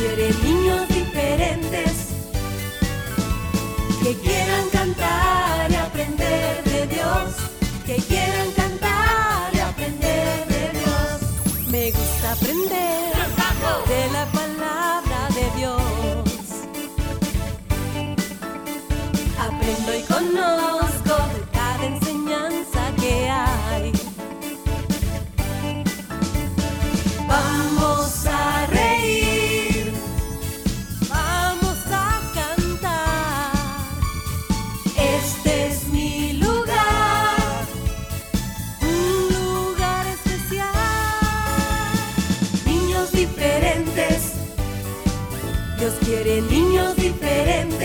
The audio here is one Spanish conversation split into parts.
Jeremias quiere niños diferentes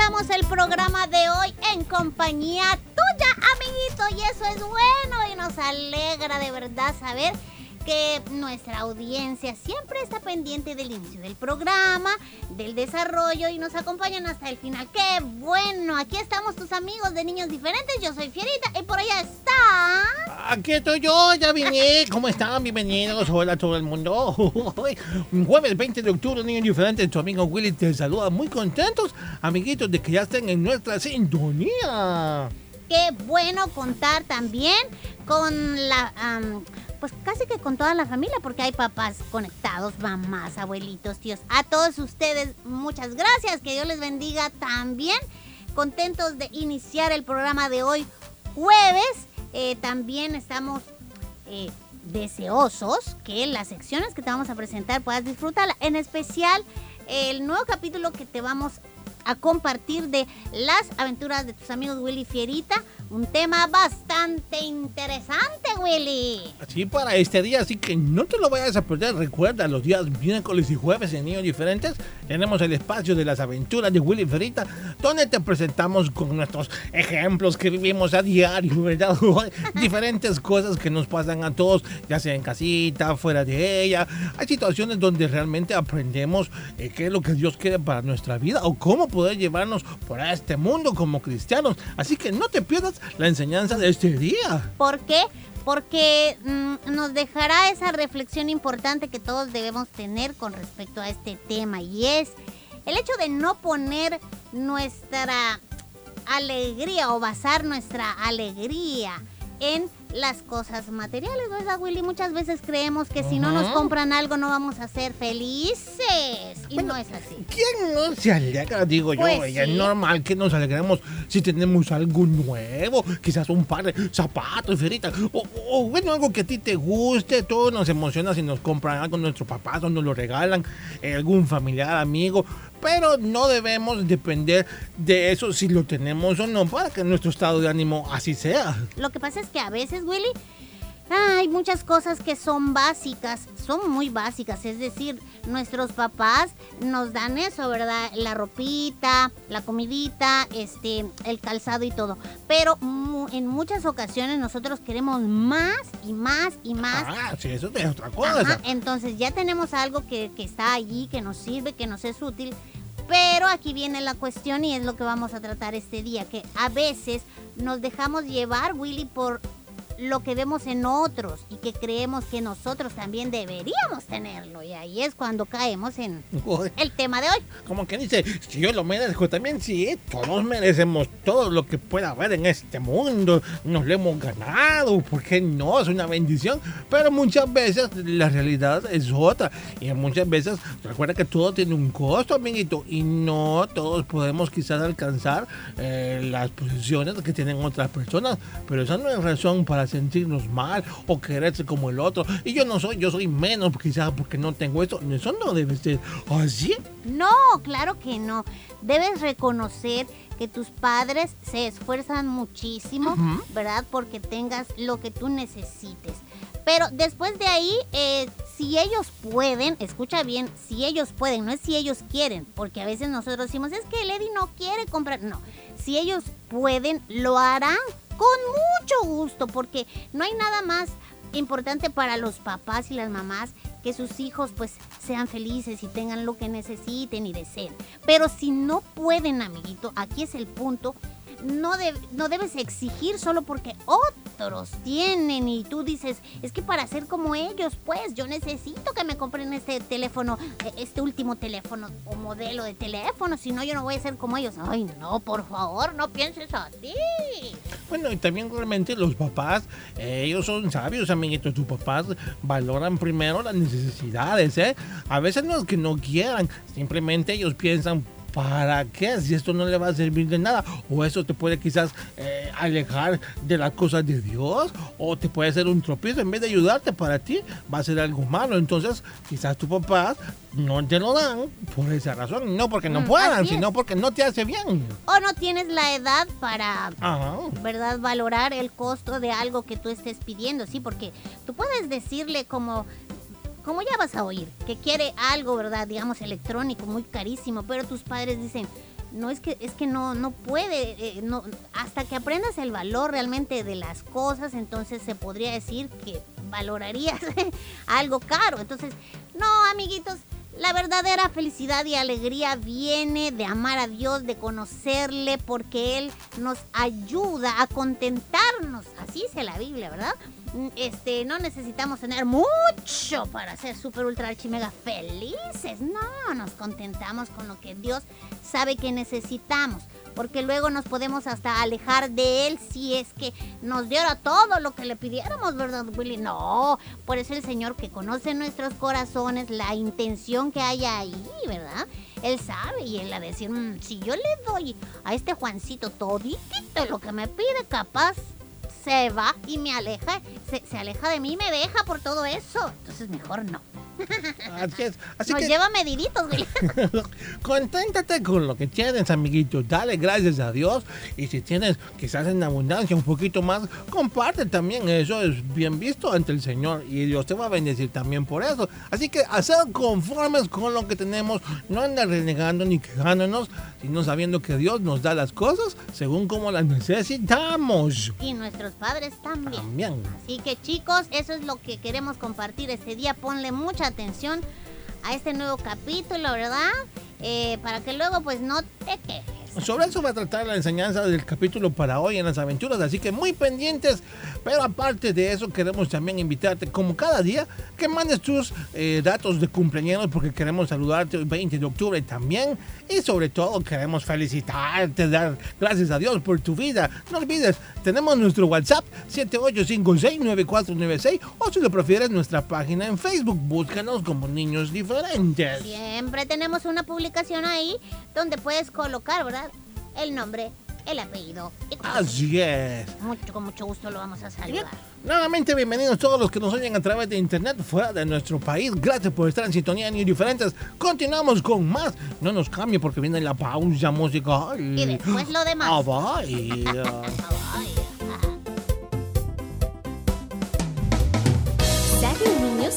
comenzamos el programa de hoy en compañía tuya, amiguito. Y eso es bueno y nos alegra de verdad saber que nuestra audiencia siempre está pendiente del inicio del programa, del desarrollo y nos acompañan hasta el final. ¡Qué bueno! Aquí estamos tus amigos de Niños Diferentes. Yo soy Fierita y por allá está... Aquí estoy yo, ya vine. ¿Cómo están? Bienvenidos. Hola a todo el mundo. Un jueves 20 de octubre, niños diferentes. Tu amigo Willy te saluda muy contentos, amiguitos, de que ya estén en nuestra sintonía. Qué bueno contar también con la... pues casi que con toda la familia, porque hay papás conectados, mamás, abuelitos, tíos. A todos ustedes, muchas gracias. Que Dios les bendiga también. Contentos de iniciar el programa de hoy, jueves. Eh, también estamos eh, deseosos que las secciones que te vamos a presentar puedas disfrutarla. En especial, el nuevo capítulo que te vamos a compartir de las aventuras de tus amigos Willy Fierita. Un tema bastante interesante, Willy. Así para este día, así que no te lo vayas a perder. Recuerda, los días miércoles y jueves en Niños Diferentes tenemos el espacio de las aventuras de Willy Ferita, donde te presentamos con nuestros ejemplos que vivimos a diario, ¿verdad? Diferentes cosas que nos pasan a todos, ya sea en casita, fuera de ella. Hay situaciones donde realmente aprendemos eh, qué es lo que Dios quiere para nuestra vida o cómo poder llevarnos por este mundo como cristianos. Así que no te pierdas la enseñanza de este día. ¿Por qué? Porque mm, nos dejará esa reflexión importante que todos debemos tener con respecto a este tema y es el hecho de no poner nuestra alegría o basar nuestra alegría en las cosas materiales, ¿verdad, Willy? Muchas veces creemos que si no nos compran algo no vamos a ser felices y no es así. ¿Quién no se alegra? Digo yo, Pues y es sí. normal que nos alegremos si tenemos algo nuevo, quizás un par de zapatos, ferita, o, o, bueno, algo que a ti te guste, todo nos emociona si nos compran algo nuestros papás o nos lo regalan, eh, algún familiar, amigo, pero no debemos depender de eso si lo tenemos o no, para que nuestro estado de ánimo así sea. Lo que pasa es que a veces, Willy, hay muchas cosas que son básicas, son muy básicas, es decir, nuestros papás nos dan eso, ¿verdad? La ropita, la comidita, este, el calzado y todo. Pero mu- en muchas ocasiones nosotros queremos más y más y más. Ah, sí, eso es otra cosa. Ajá, entonces ya tenemos algo que, que está allí, que nos sirve, que nos es útil. Pero aquí viene la cuestión y es lo que vamos a tratar este día, que a veces nos dejamos llevar, Willy, por lo que vemos en otros y que creemos que nosotros también deberíamos tenerlo. Y ahí es cuando caemos en el tema de hoy. Como que dice, si yo lo merezco también, sí, todos merecemos todo lo que pueda haber en este mundo. Nos lo hemos ganado, ¿por qué no? Es una bendición. Pero muchas veces la realidad es otra. Y muchas veces, recuerda que todo tiene un costo, amiguito. Y no todos podemos quizás alcanzar eh, las posiciones que tienen otras personas. Pero esa no es razón para sentirnos mal o quererse como el otro. Y yo no soy, yo soy menos quizás porque no tengo esto. Eso no debe ser así. No, claro que no. Debes reconocer que tus padres se esfuerzan muchísimo, ¿verdad? Porque tengas lo que tú necesites. Pero después de ahí, eh, si ellos pueden, escucha bien, si ellos pueden, no es si ellos quieren, porque a veces nosotros decimos, es que Lady no quiere comprar. No, si ellos pueden, lo harán con mucho gusto, porque no hay nada más importante para los papás y las mamás que sus hijos pues sean felices y tengan lo que necesiten y deseen. Pero si no pueden, amiguito, aquí es el punto, no, de- no debes exigir solo porque otros tienen y tú dices, es que para ser como ellos, pues yo necesito que me compren este teléfono, eh, este último teléfono o modelo de teléfono, si no yo no voy a ser como ellos. Ay, no, por favor, no pienses así. Bueno, y también realmente los papás, eh, ellos son sabios, amiguitos. Tus papás valoran primero las necesidades, ¿eh? A veces no es que no quieran, simplemente ellos piensan, ¿para qué? Si esto no le va a servir de nada. O eso te puede quizás eh, alejar de las cosas de Dios. O te puede ser un tropiezo. En vez de ayudarte para ti, va a ser algo malo. Entonces, quizás tus papás no te lo dan por esa razón. No porque no Mm, puedan, sino porque no te hace bien. O no tienes la edad para Ajá. ¿verdad? Valorar el costo de algo que tú estés pidiendo, sí, porque tú puedes decirle como, como ya vas a oír, que quiere algo, ¿verdad? Digamos electrónico, muy carísimo, pero tus padres dicen, no es que es que no no puede, eh, no hasta que aprendas el valor realmente de las cosas, entonces se podría decir que valorarías algo caro. Entonces, no, amiguitos, la verdadera felicidad y alegría viene de amar a Dios, de conocerle, porque Él nos ayuda a contentarnos. Así dice la Biblia, ¿verdad? Este, no necesitamos tener mucho para ser super ultra archi mega felices. No, nos contentamos con lo que Dios sabe que necesitamos. Porque luego nos podemos hasta alejar de Él si es que nos diera todo lo que le pidiéramos, ¿verdad, Willy? No, por eso el Señor que conoce nuestros corazones, la intención que hay ahí, ¿verdad? Él sabe y Él a decir, "Mm, si yo le doy a este Juancito toditito lo que me pide, capaz se va y me aleja, se, se aleja de mí y me deja por todo eso. Entonces mejor no. Así es. Así Nos que lleva mediditos, Willy. Conténtate con lo que tienes, amiguito. Dale gracias a Dios. Y si tienes quizás en abundancia un poquito más, comparte también. Eso es bien visto ante el Señor. Y Dios te va a bendecir también por eso. Así que hacer conformes con lo que tenemos. No andar renegando ni quejándonos, sino sabiendo que Dios nos da las cosas según como las necesitamos. y nuestros padres también. También. Así que chicos, eso es lo que queremos compartir este día. Ponle mucha atención a este nuevo capítulo, ¿verdad? Eh, para que luego pues no te quejes. Sobre eso va a tratar la enseñanza del capítulo para hoy en las aventuras, así que muy pendientes. Pero aparte de eso, queremos también invitarte, como cada día, que mandes tus eh, datos de cumpleaños porque queremos saludarte el 20 de octubre también. Y sobre todo queremos felicitarte, dar gracias a Dios por tu vida. No olvides, tenemos nuestro WhatsApp 78569496 o si lo prefieres nuestra página en Facebook. Búscanos como niños diferentes. Siempre tenemos una publicación ahí donde puedes colocar, ¿verdad? El nombre, el apellido. Así es. mucho, con mucho gusto lo vamos a saludar. Nuevamente bienvenidos todos los que nos oyen a través de internet fuera de nuestro país. Gracias por estar en sintonía en Diferentes. Continuamos con más. No nos cambie porque viene la pausa musical. Y después lo demás. Ah, vaya. Ay, ¿Saben, niños?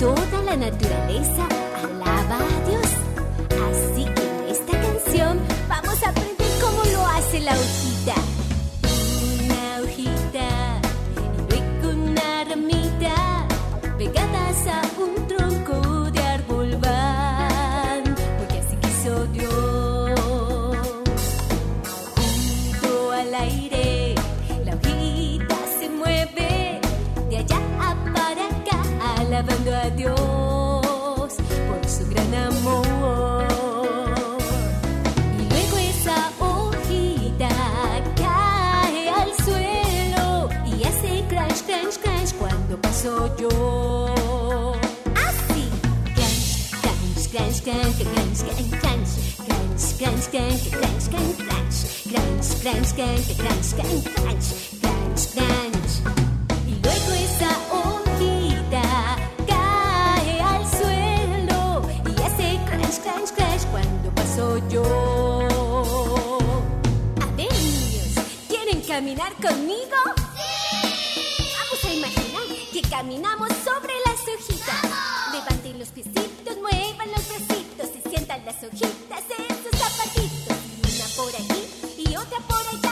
Toda la naturaleza alaba a Dios. Así que en esta canción vamos a aprender lo hace la hojita. Una hojita, hueco una ramita, pegadas a un tronco de árbol van, porque así quiso Dios. Junto al aire, la hojita se mueve de allá para acá, alabando a Dios. Paso yo. Así. Crunch, crunch, crunch, crunch, crunch, crunch, crunch, crunch, crunch, crunch, crunch, crunch, crunch, crunch, crunch, crunch, crunch, crunch, crunch. Y luego esa hojita cae al suelo y hace crunch, crunch, crunch cuando paso yo. A ver, niños, ¿quieren caminar conmigo? Caminamos sobre las hojitas. Levanten los piecitos, muevan los bracitos y sientan las hojitas en sus zapatitos. Una por aquí y otra por allá.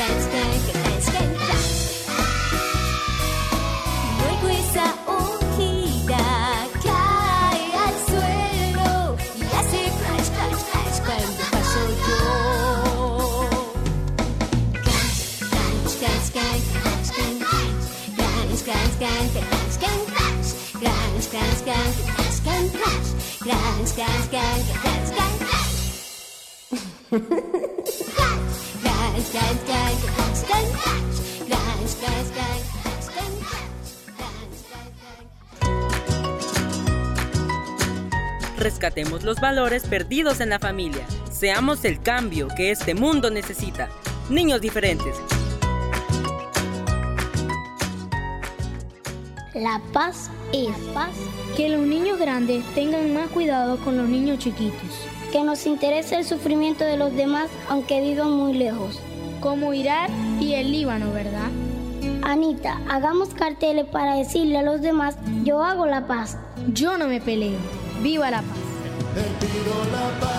Ganz, ganz, ganz. Rescatemos los valores perdidos en la familia. Seamos el cambio que este mundo necesita. Niños diferentes. La paz es paz. Que los niños grandes tengan más cuidado con los niños chiquitos. Que nos interese el sufrimiento de los demás aunque vivan muy lejos. Como Irak y el Líbano, ¿verdad? Anita, hagamos carteles para decirle a los demás, yo hago la paz. Yo no me peleo. ¡Viva la paz! Te pido la paz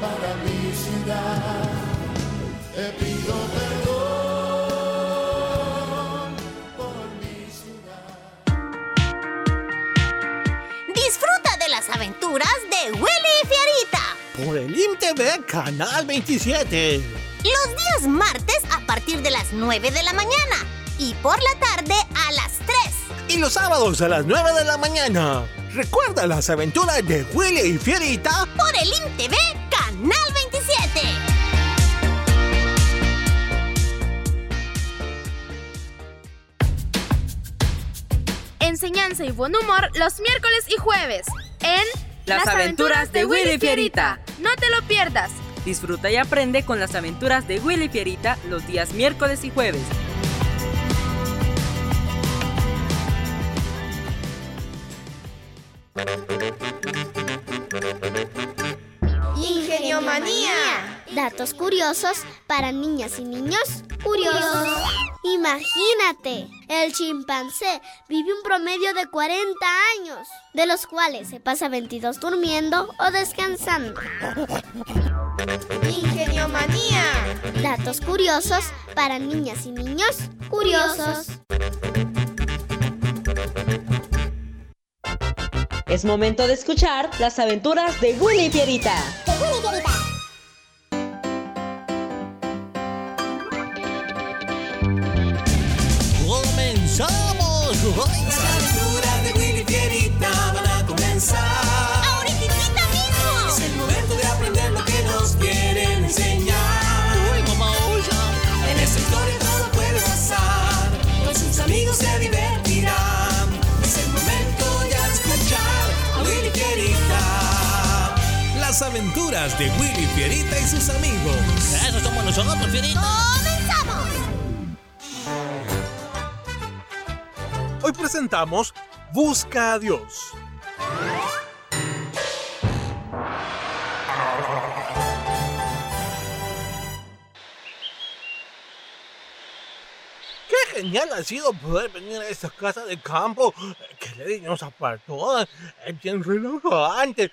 para mi ciudad. Te pido perdón por mi ciudad. Disfruta de las aventuras Canal 27. Los días martes a partir de las 9 de la mañana y por la tarde a las 3. Y los sábados a las 9 de la mañana. Recuerda las aventuras de Willy y Fierita por el IMTV Canal 27. Enseñanza y buen humor los miércoles y jueves en Las aventuras de Willy Fierita. No te lo pierdas. Disfruta y aprende con las aventuras de Willy Fierita los días miércoles y jueves. Datos curiosos para niñas y niños curiosos. Imagínate, el chimpancé vive un promedio de 40 años, de los cuales se pasa 22 durmiendo o descansando. Ingeniomanía. Datos curiosos para niñas y niños curiosos. Es momento de escuchar las aventuras de Willy y Fierita. ¡Comenzamos! Aventuras de Willy Fierita y sus amigos. Eso somos nosotros, Fierita. ¡Comenzamos! Hoy presentamos Busca a Dios. Qué genial ha sido poder venir a esta casa de campo que le nos apartó. Es bien relajante.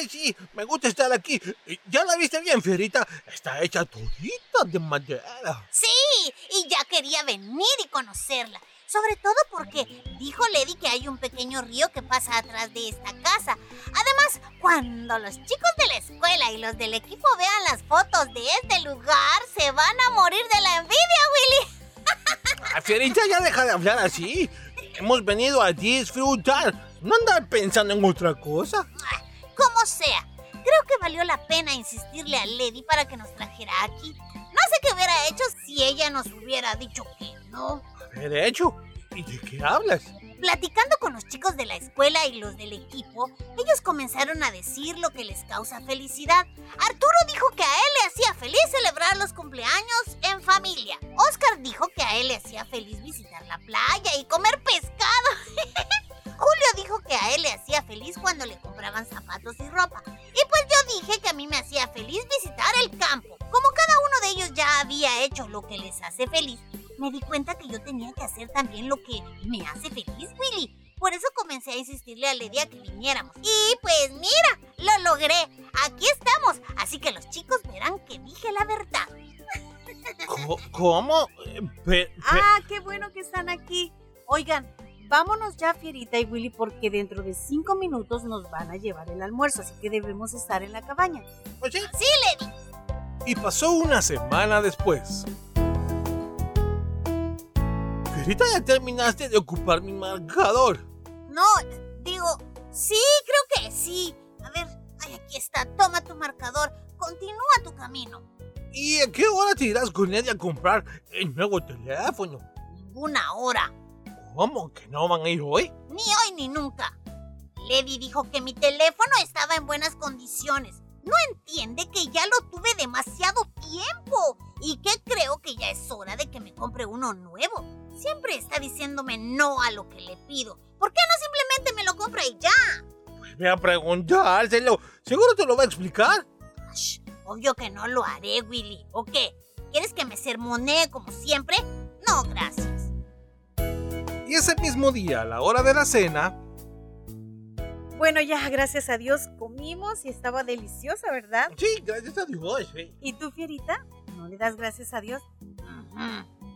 Ay, sí, me gusta estar aquí. ¿Ya la viste bien, Fierita? Está hecha todita de madera. Sí, y ya quería venir y conocerla. Sobre todo porque dijo Lady que hay un pequeño río que pasa atrás de esta casa. Además, cuando los chicos de la escuela y los del equipo vean las fotos de este lugar, se van a morir de la envidia, Willy. Ah, Fierita, ya deja de hablar así. Hemos venido a disfrutar, no andar pensando en otra cosa. Como sea, creo que valió la pena insistirle a Lady para que nos trajera aquí. No sé qué hubiera hecho si ella nos hubiera dicho que no. ¿De hecho? ¿Y de qué hablas? Platicando con los chicos de la escuela y los del equipo, ellos comenzaron a decir lo que les causa felicidad. Arturo dijo que a él le hacía feliz celebrar los cumpleaños en familia. Oscar dijo que a él le hacía feliz visitar la playa y comer pescado. Julio dijo que a él le hacía feliz cuando le compraban zapatos y ropa. Y pues yo dije que a mí me hacía feliz visitar el campo. Como cada uno de ellos ya había hecho lo que les hace feliz, me di cuenta que yo tenía que hacer también lo que me hace feliz, Willy. Por eso comencé a insistirle a Lady a que viniéramos. Y pues mira, lo logré. Aquí estamos. Así que los chicos verán que dije la verdad. ¿Cómo? Eh, pe- pe- Ah, qué bueno que están aquí. Oigan, vámonos ya, Fierita y Willy, porque dentro de cinco minutos nos van a llevar el almuerzo, así que debemos estar en la cabaña. Pues sí. Lady. Y pasó una semana después. Fierita, ya terminaste de ocupar mi marcador. No, digo, sí, creo que sí. A ver, ay, aquí está. Toma tu marcador. Continúa tu camino. ¿Y a qué hora te irás con Lady a comprar el nuevo teléfono? Ninguna hora. ¿Cómo? ¿Que no van a ir hoy? Ni hoy ni nunca. Lady dijo que mi teléfono estaba en buenas condiciones. No entiende que ya lo tuve demasiado tiempo y que creo que ya es hora de que me compre uno nuevo. Siempre está diciéndome no a lo que le pido. ¿Por qué no simplemente me lo compra y ya? Pues ve a preguntárselo. Seguro te lo va a explicar. Obvio que no lo haré, Willy. ¿O qué? ¿Quieres que me sermonee como siempre? No, gracias. Y ese mismo día, a la hora de la cena, Bueno, ya, gracias a Dios, comimos y estaba deliciosa, ¿verdad? Sí, gracias a Dios. sí. ¿Y tú, Fierita? ¿No le das gracias a Dios?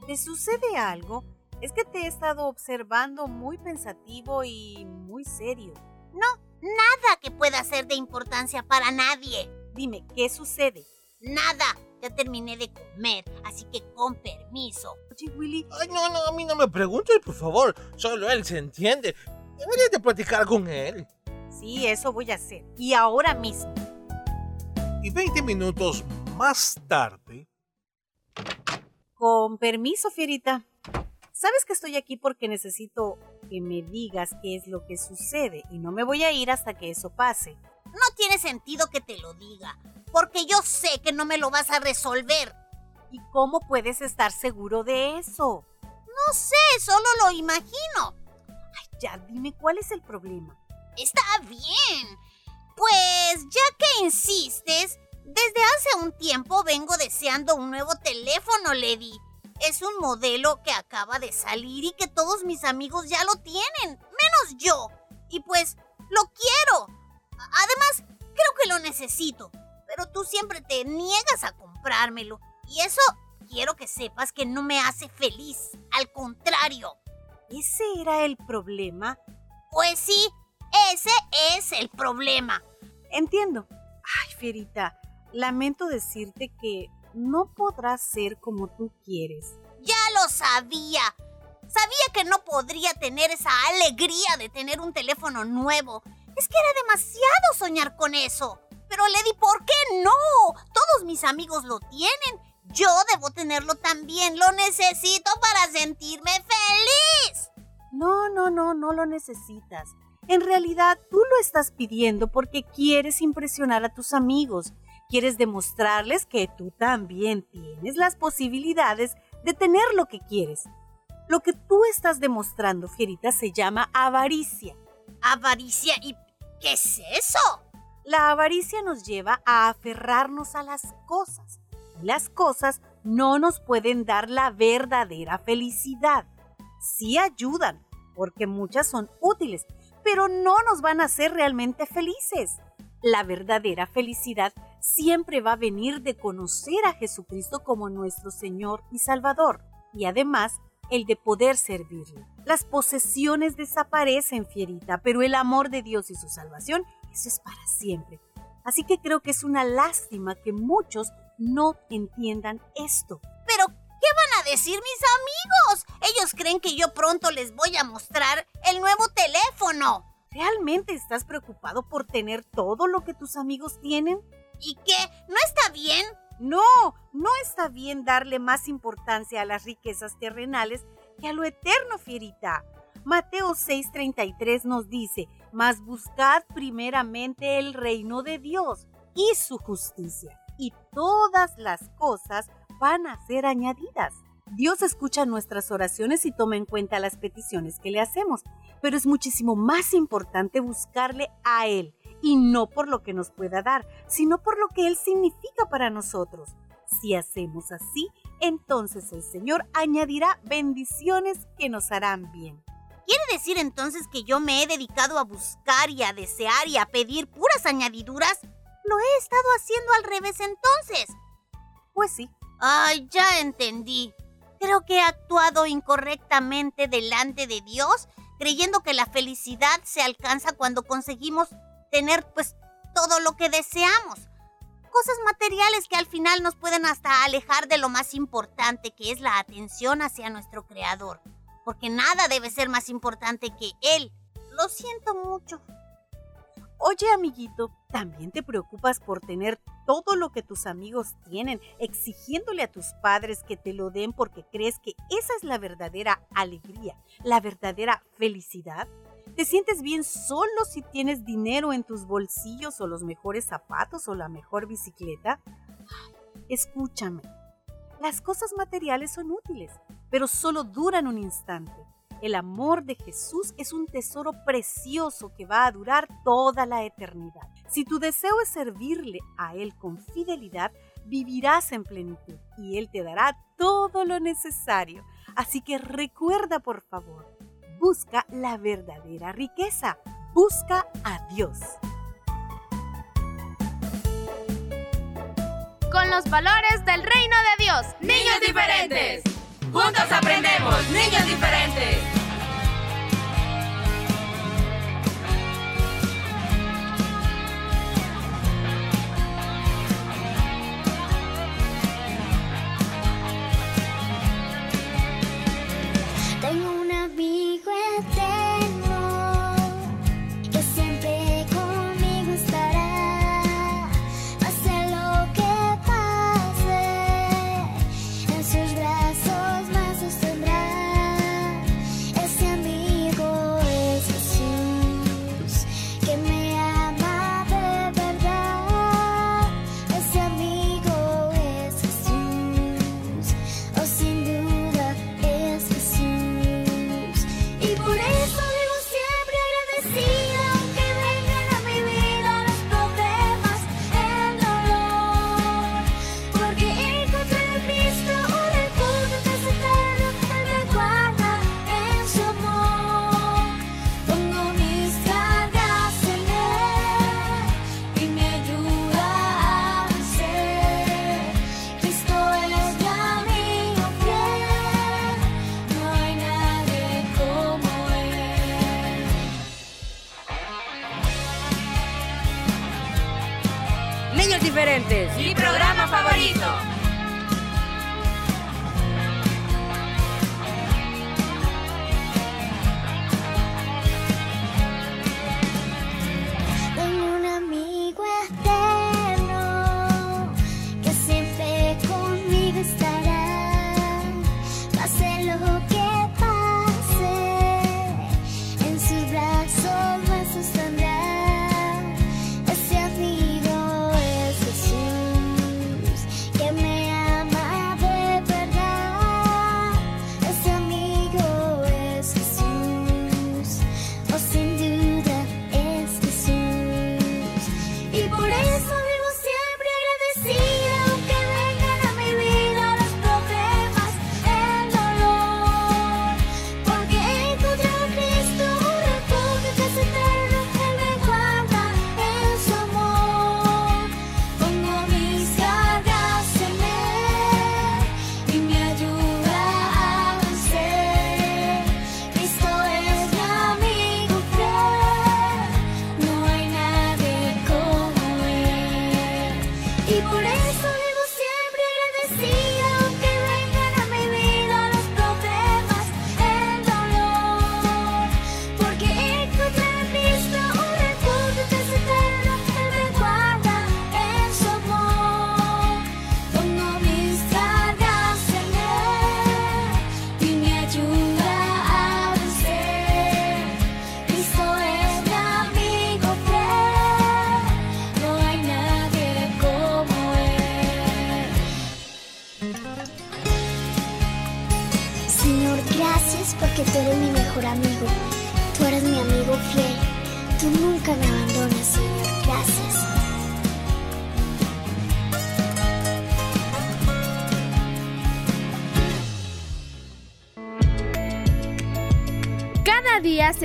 ¿Te sucede algo? Es que te he estado observando muy pensativo y muy serio. No, nada que pueda ser de importancia para nadie. Dime, ¿qué sucede? Nada. Ya terminé de comer, así que con permiso. Oye, Willy. Ay, no, no, a mí no me preguntes, por favor. Solo él se entiende. Deberías de platicar con él. Sí, eso voy a hacer. Y ahora mismo. y 20 minutos más tarde, Con permiso, Fierita. Sabes que estoy aquí porque necesito que me digas qué es lo que sucede y no me voy a ir hasta que eso pase. No tiene sentido que te lo diga, porque yo sé que no me lo vas a resolver. ¿Y cómo puedes estar seguro de eso? No sé, solo lo imagino. Ay, ya, dime cuál es el problema. Está bien. Pues ya que insistes, desde hace un tiempo vengo deseando un nuevo teléfono, Lady. Es un modelo que acaba de salir y que todos mis amigos ya lo tienen, menos yo. Y pues, lo quiero. Además, creo que lo necesito. Pero tú siempre te niegas a comprármelo. Y eso quiero que sepas que no me hace feliz. Al contrario. ¿Ese era el problema? Pues sí, ese es el problema. Entiendo. Ay, Fierita, lamento decirte que no podrás ser como tú quieres. Ya lo sabía. Sabía que no podría tener esa alegría de tener un teléfono nuevo. Es que era demasiado soñar con eso. Pero Lady, ¿por qué no? Todos mis amigos lo tienen. Yo debo tenerlo también. Lo necesito para sentirme feliz. No, no, no, no lo necesitas. En realidad, tú lo estás pidiendo porque quieres impresionar a tus amigos. Quieres demostrarles que tú también tienes las posibilidades de tener lo que quieres. Lo que tú estás demostrando, Fierita, se llama avaricia. Avaricia y... ¿Qué es eso? La avaricia nos lleva a aferrarnos a las cosas. Las cosas no nos pueden dar la verdadera felicidad. Sí ayudan, porque muchas son útiles, pero no nos van a hacer realmente felices. La verdadera felicidad siempre va a venir de conocer a Jesucristo como nuestro Señor y Salvador y además el de poder servirle. Las posesiones desaparecen, fierita, pero el amor de Dios y su salvación, eso es para siempre. Así que creo que es una lástima que muchos no entiendan esto. Pero, ¿qué van a decir mis amigos? Ellos creen que yo pronto les voy a mostrar el nuevo teléfono. ¿Realmente estás preocupado por tener todo lo que tus amigos tienen? ¿Y qué? ¿No está bien? No, no está bien darle más importancia a las riquezas terrenales que a lo eterno, fierita. Mateo 6:33 nos dice, mas buscad primeramente el reino de Dios y su justicia, y todas las cosas van a ser añadidas. Dios escucha nuestras oraciones y toma en cuenta las peticiones que le hacemos, pero es muchísimo más importante buscarle a Él y no por lo que nos pueda dar, sino por lo que Él significa para nosotros. Si hacemos así, entonces el Señor añadirá bendiciones que nos harán bien. ¿Quiere decir entonces que yo me he dedicado a buscar y a desear y a pedir puras añadiduras? Lo he estado haciendo al revés entonces. Pues sí. Ay, ya entendí. Creo que he actuado incorrectamente delante de Dios, creyendo que la felicidad se alcanza cuando conseguimos tener pues todo lo que deseamos. Cosas materiales que al final nos pueden hasta alejar de lo más importante que es la atención hacia nuestro Creador. Porque nada debe ser más importante que Él. Lo siento mucho. Oye, amiguito, ¿también te preocupas por tener todo lo que tus amigos tienen, exigiéndole a tus padres que te lo den porque crees que esa es la verdadera alegría, la verdadera felicidad? ¿Te sientes bien solo si tienes dinero en tus bolsillos o los mejores zapatos o la mejor bicicleta? Escúchame, las cosas materiales son útiles, pero solo duran un instante. El amor de Jesús es un tesoro precioso que va a durar toda la eternidad. Si tu deseo es servirle a Él con fidelidad, vivirás en plenitud y Él te dará todo lo necesario. Así que recuerda, por favor, busca la verdadera riqueza. Busca a Dios. Con los valores del reino de Dios. Niños diferentes. Juntos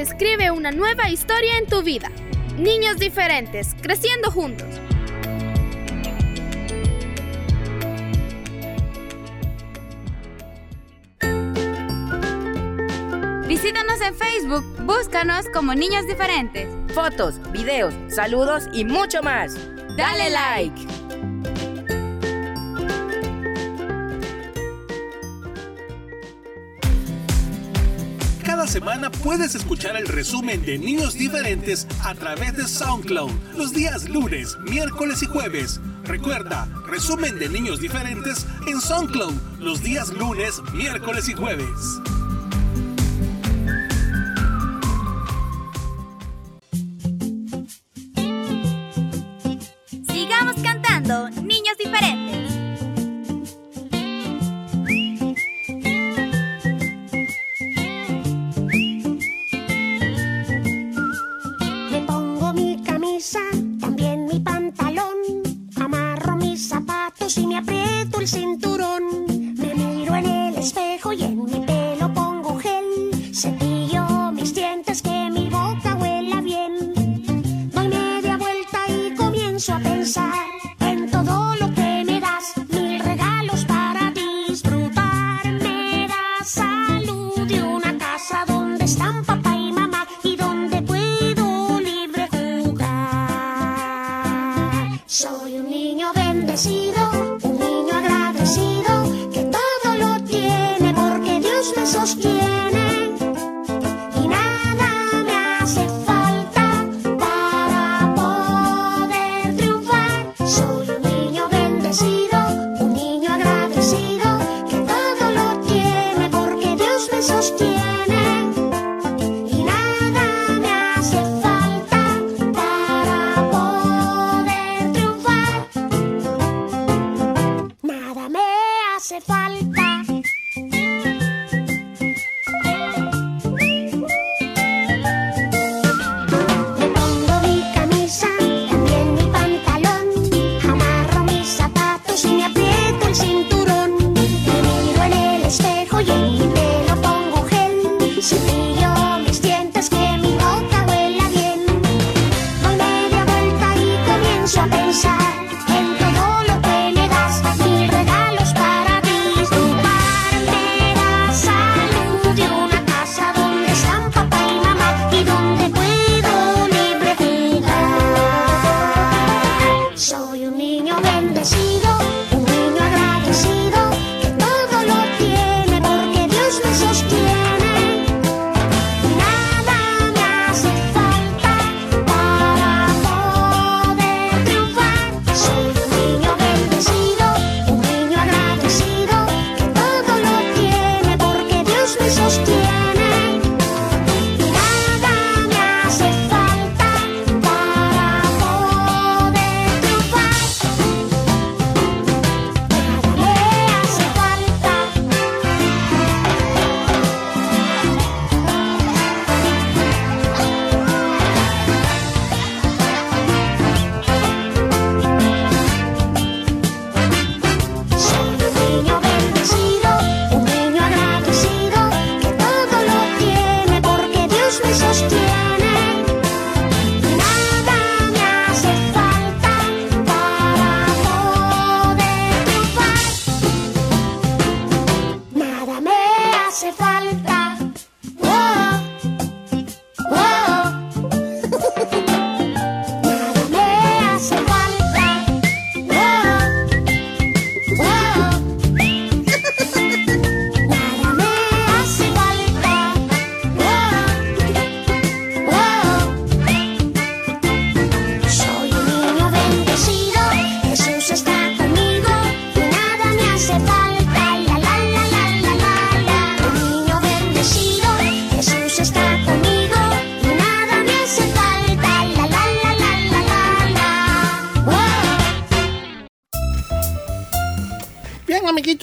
escribe una nueva historia en tu vida. Niños diferentes, creciendo juntos. Visítanos en Facebook, búscanos como Niños Diferentes. Fotos, videos, saludos y mucho más. Dale like. semana puedes escuchar el resumen de Niños Diferentes a través de SoundCloud los días lunes, miércoles y jueves. Recuerda, resumen de Niños Diferentes en SoundCloud los días lunes, miércoles y jueves.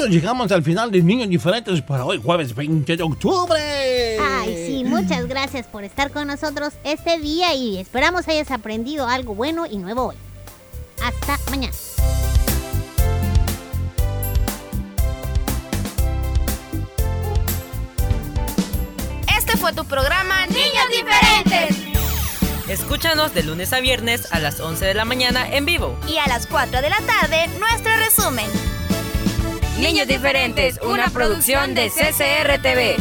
llegamos al final de Niños Diferentes para hoy, jueves 20 de octubre. Ay, sí, muchas gracias por estar con nosotros este día y esperamos hayas aprendido algo bueno y nuevo hoy. Hasta mañana. Este fue tu programa Niños Diferentes. Escúchanos de lunes a viernes a las 11 de la mañana en vivo. Y a las 4 de la tarde, nuestro resumen. Niños Diferentes, una producción de CCR TV.